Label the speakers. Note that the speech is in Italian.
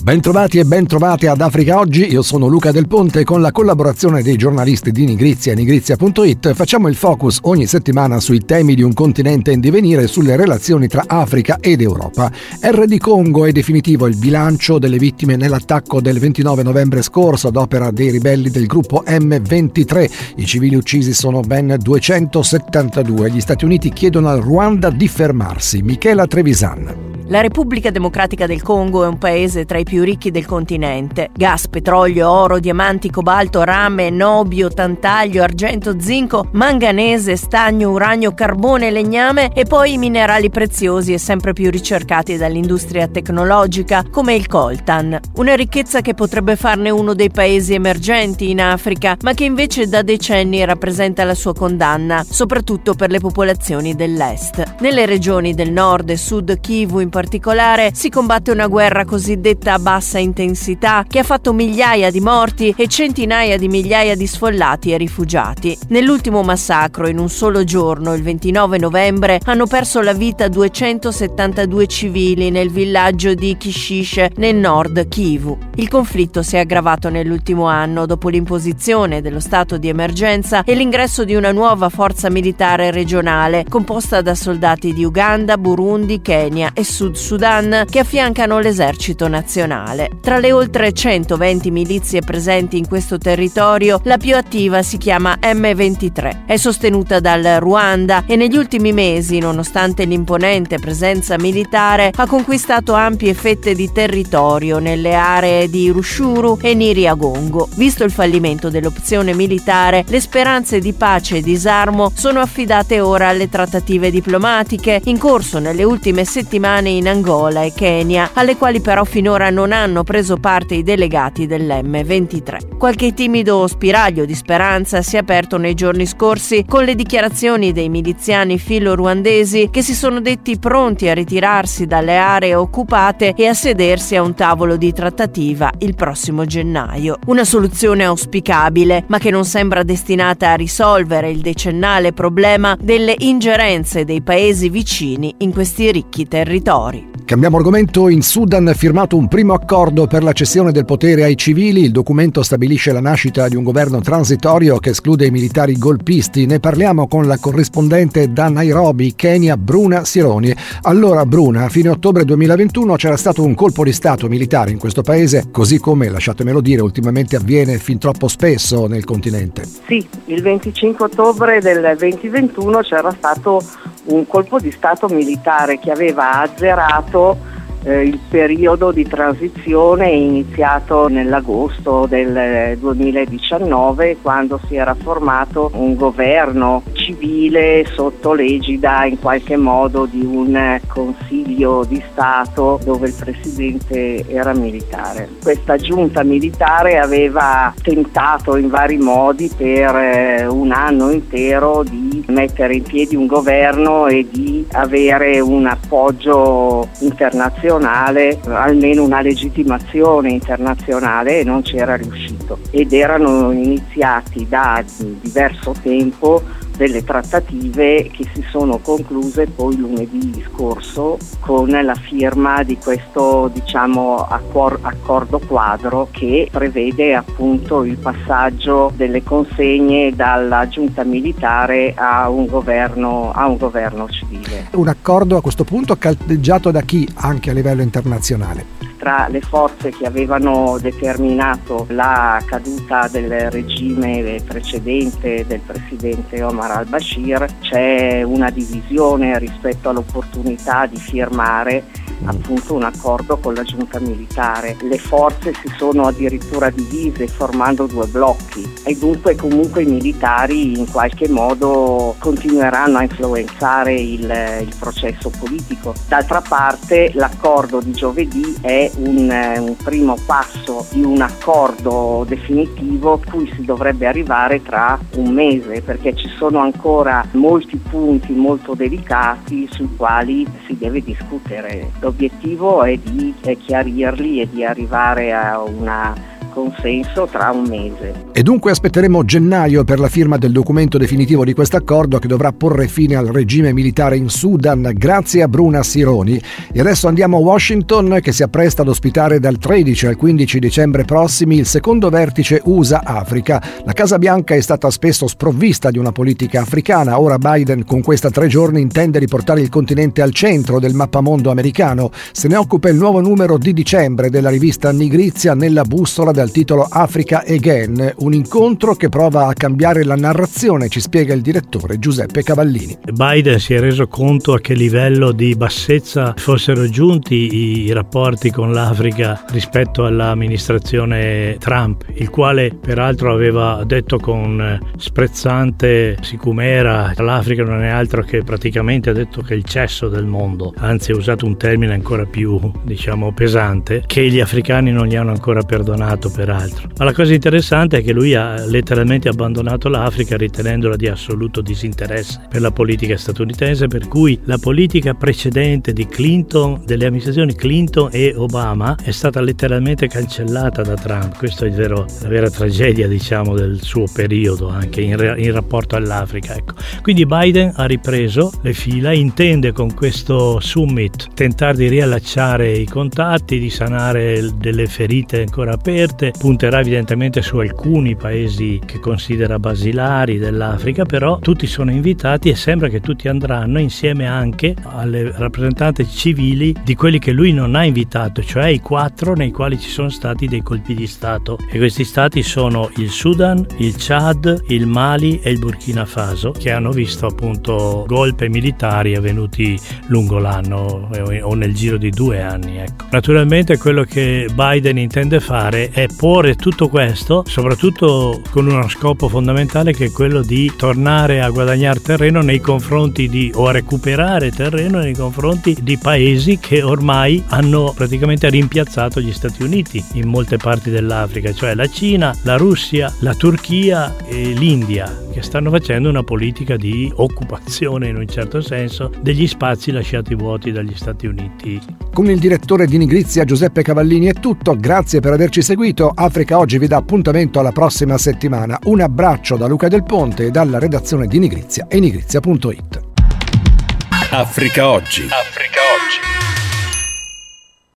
Speaker 1: Bentrovati e bentrovate ad Africa Oggi, io sono Luca Del Ponte con la collaborazione dei giornalisti di Nigrizia e Nigrizia.it facciamo il focus ogni settimana sui temi di un continente in divenire e sulle relazioni tra Africa ed Europa. RD Congo è definitivo il bilancio delle vittime nell'attacco del 29 novembre scorso ad opera dei ribelli del gruppo M23. I civili uccisi sono ben 272. Gli Stati Uniti chiedono al Ruanda di fermarsi. Michela Trevisan.
Speaker 2: La Repubblica Democratica del Congo è un paese tra i più ricchi del continente. Gas, petrolio, oro, diamanti, cobalto, rame, nobio, tantaglio, argento, zinco, manganese, stagno, uranio, carbone, legname e poi i minerali preziosi e sempre più ricercati dall'industria tecnologica come il coltan. Una ricchezza che potrebbe farne uno dei paesi emergenti in Africa, ma che invece da decenni rappresenta la sua condanna, soprattutto per le popolazioni dell'est. Nelle regioni del nord e sud Kivu in particolare si combatte una guerra cosiddetta bassa intensità che ha fatto migliaia di morti e centinaia di migliaia di sfollati e rifugiati. Nell'ultimo massacro, in un solo giorno, il 29 novembre, hanno perso la vita 272 civili nel villaggio di Kishishe nel nord Kivu. Il conflitto si è aggravato nell'ultimo anno dopo l'imposizione dello stato di emergenza e l'ingresso di una nuova forza militare regionale composta da soldati di Uganda, Burundi, Kenya e Sud Sudan che affiancano l'esercito nazionale. Tra le oltre 120 milizie presenti in questo territorio, la più attiva si chiama M23. È sostenuta dal Ruanda e negli ultimi mesi, nonostante l'imponente presenza militare, ha conquistato ampie fette di territorio nelle aree di Rushuru e Niriagongo. Visto il fallimento dell'opzione militare, le speranze di pace e disarmo sono affidate ora alle trattative diplomatiche in corso nelle ultime settimane in Angola e Kenya, alle quali però finora non hanno preso parte i delegati dell'M23. Qualche timido spiraglio di speranza si è aperto nei giorni scorsi con le dichiarazioni dei miliziani filo-ruandesi che si sono detti pronti a ritirarsi dalle aree occupate e a sedersi a un tavolo di trattativa il prossimo gennaio. Una soluzione auspicabile, ma che non sembra destinata a risolvere il decennale problema delle ingerenze dei paesi vicini in questi ricchi territori territori.
Speaker 1: Cambiamo argomento. In Sudan è firmato un primo accordo per la cessione del potere ai civili. Il documento stabilisce la nascita di un governo transitorio che esclude i militari golpisti. Ne parliamo con la corrispondente da Nairobi, Kenya, Bruna Sironi. Allora, Bruna, a fine ottobre 2021 c'era stato un colpo di Stato militare in questo paese, così come, lasciatemelo dire, ultimamente avviene fin troppo spesso nel continente.
Speaker 3: Sì, il 25 ottobre del 2021 c'era stato un colpo di Stato militare che aveva azzerato eh, il periodo di transizione iniziato nell'agosto del 2019 quando si era formato un governo civile sotto l'egida in qualche modo di un consiglio di Stato dove il presidente era militare. Questa giunta militare aveva tentato in vari modi per eh, un anno intero di mettere in piedi un governo e di avere un appoggio internazionale internazionale, almeno una legittimazione internazionale e non c'era riuscito. Ed erano iniziati da diverso tempo delle trattative che si sono concluse poi lunedì scorso con la firma di questo diciamo, accor- accordo quadro che prevede appunto il passaggio delle consegne dalla giunta militare a un governo, a un governo civile.
Speaker 1: Un accordo a questo punto caldeggiato da chi anche a livello internazionale?
Speaker 3: Tra le forze che avevano determinato la caduta del regime precedente del presidente Omar al-Bashir c'è una divisione rispetto all'opportunità di firmare appunto un accordo con la giunta militare. Le forze si sono addirittura divise formando due blocchi e dunque comunque i militari in qualche modo continueranno a influenzare il, il processo politico. D'altra parte l'accordo di giovedì è un, un primo passo di un accordo definitivo cui si dovrebbe arrivare tra un mese perché ci sono ancora molti punti molto delicati sui quali si deve discutere l'obiettivo è di chiarirli e di arrivare a una consenso tra un mese.
Speaker 1: E dunque aspetteremo gennaio per la firma del documento definitivo di questo accordo che dovrà porre fine al regime militare in Sudan grazie a Bruna Sironi. E adesso andiamo a Washington che si appresta ad ospitare dal 13 al 15 dicembre prossimi il secondo vertice USA-Africa. La Casa Bianca è stata spesso sprovvista di una politica africana, ora Biden con questa tre giorni intende riportare il continente al centro del mappamondo americano. Se ne occupa il nuovo numero di dicembre della rivista Nigrizia nella bussola dal titolo Africa Again, un incontro che prova a cambiare la narrazione, ci spiega il direttore Giuseppe Cavallini.
Speaker 4: Biden si è reso conto a che livello di bassezza fossero giunti i rapporti con l'Africa rispetto all'amministrazione Trump, il quale peraltro aveva detto con sprezzante sicumera l'Africa non è altro che praticamente ha detto che il cesso del mondo, anzi ha usato un termine ancora più diciamo pesante che gli africani non gli hanno ancora perdonato peraltro. Ma la cosa interessante è che lui ha letteralmente abbandonato l'Africa ritenendola di assoluto disinteresse per la politica statunitense, per cui la politica precedente di Clinton, delle amministrazioni Clinton e Obama è stata letteralmente cancellata da Trump. Questa è vero, la vera tragedia diciamo del suo periodo anche in, in rapporto all'Africa. Ecco. Quindi Biden ha ripreso le fila, intende con questo summit tentare di riallacciare i contatti, di sanare delle ferite ancora aperte, punterà evidentemente su alcuni paesi che considera basilari dell'Africa, però tutti sono invitati e sembra che tutti andranno insieme anche alle rappresentanti civili di quelli che lui non ha invitato, cioè i quattro nei quali ci sono stati dei colpi di Stato. E questi stati sono il Sudan, il Chad, il Mali e il Burkina Faso, che hanno visto appunto golpe militari avvenuti lungo l'anno eh, o nel giro di due anni. Ecco. Naturalmente quello che Biden intende fare è porre tutto questo, soprattutto con uno scopo fondamentale che è quello di tornare a guadagnare terreno nei confronti di o a recuperare terreno nei confronti di paesi che ormai hanno praticamente rimpiazzato gli Stati Uniti in molte parti dell'Africa, cioè la Cina, la Russia, la Turchia e l'India, che stanno facendo una politica di occupazione in un certo senso degli spazi lasciati vuoti dagli Stati Uniti.
Speaker 1: Con il direttore di Nigrizia Giuseppe Cavallini è tutto, grazie per averci seguito. Africa Oggi vi dà appuntamento alla prossima settimana. Un abbraccio da Luca Del Ponte e dalla redazione di Nigrizia e nigrizia.it.
Speaker 5: Africa Oggi. Africa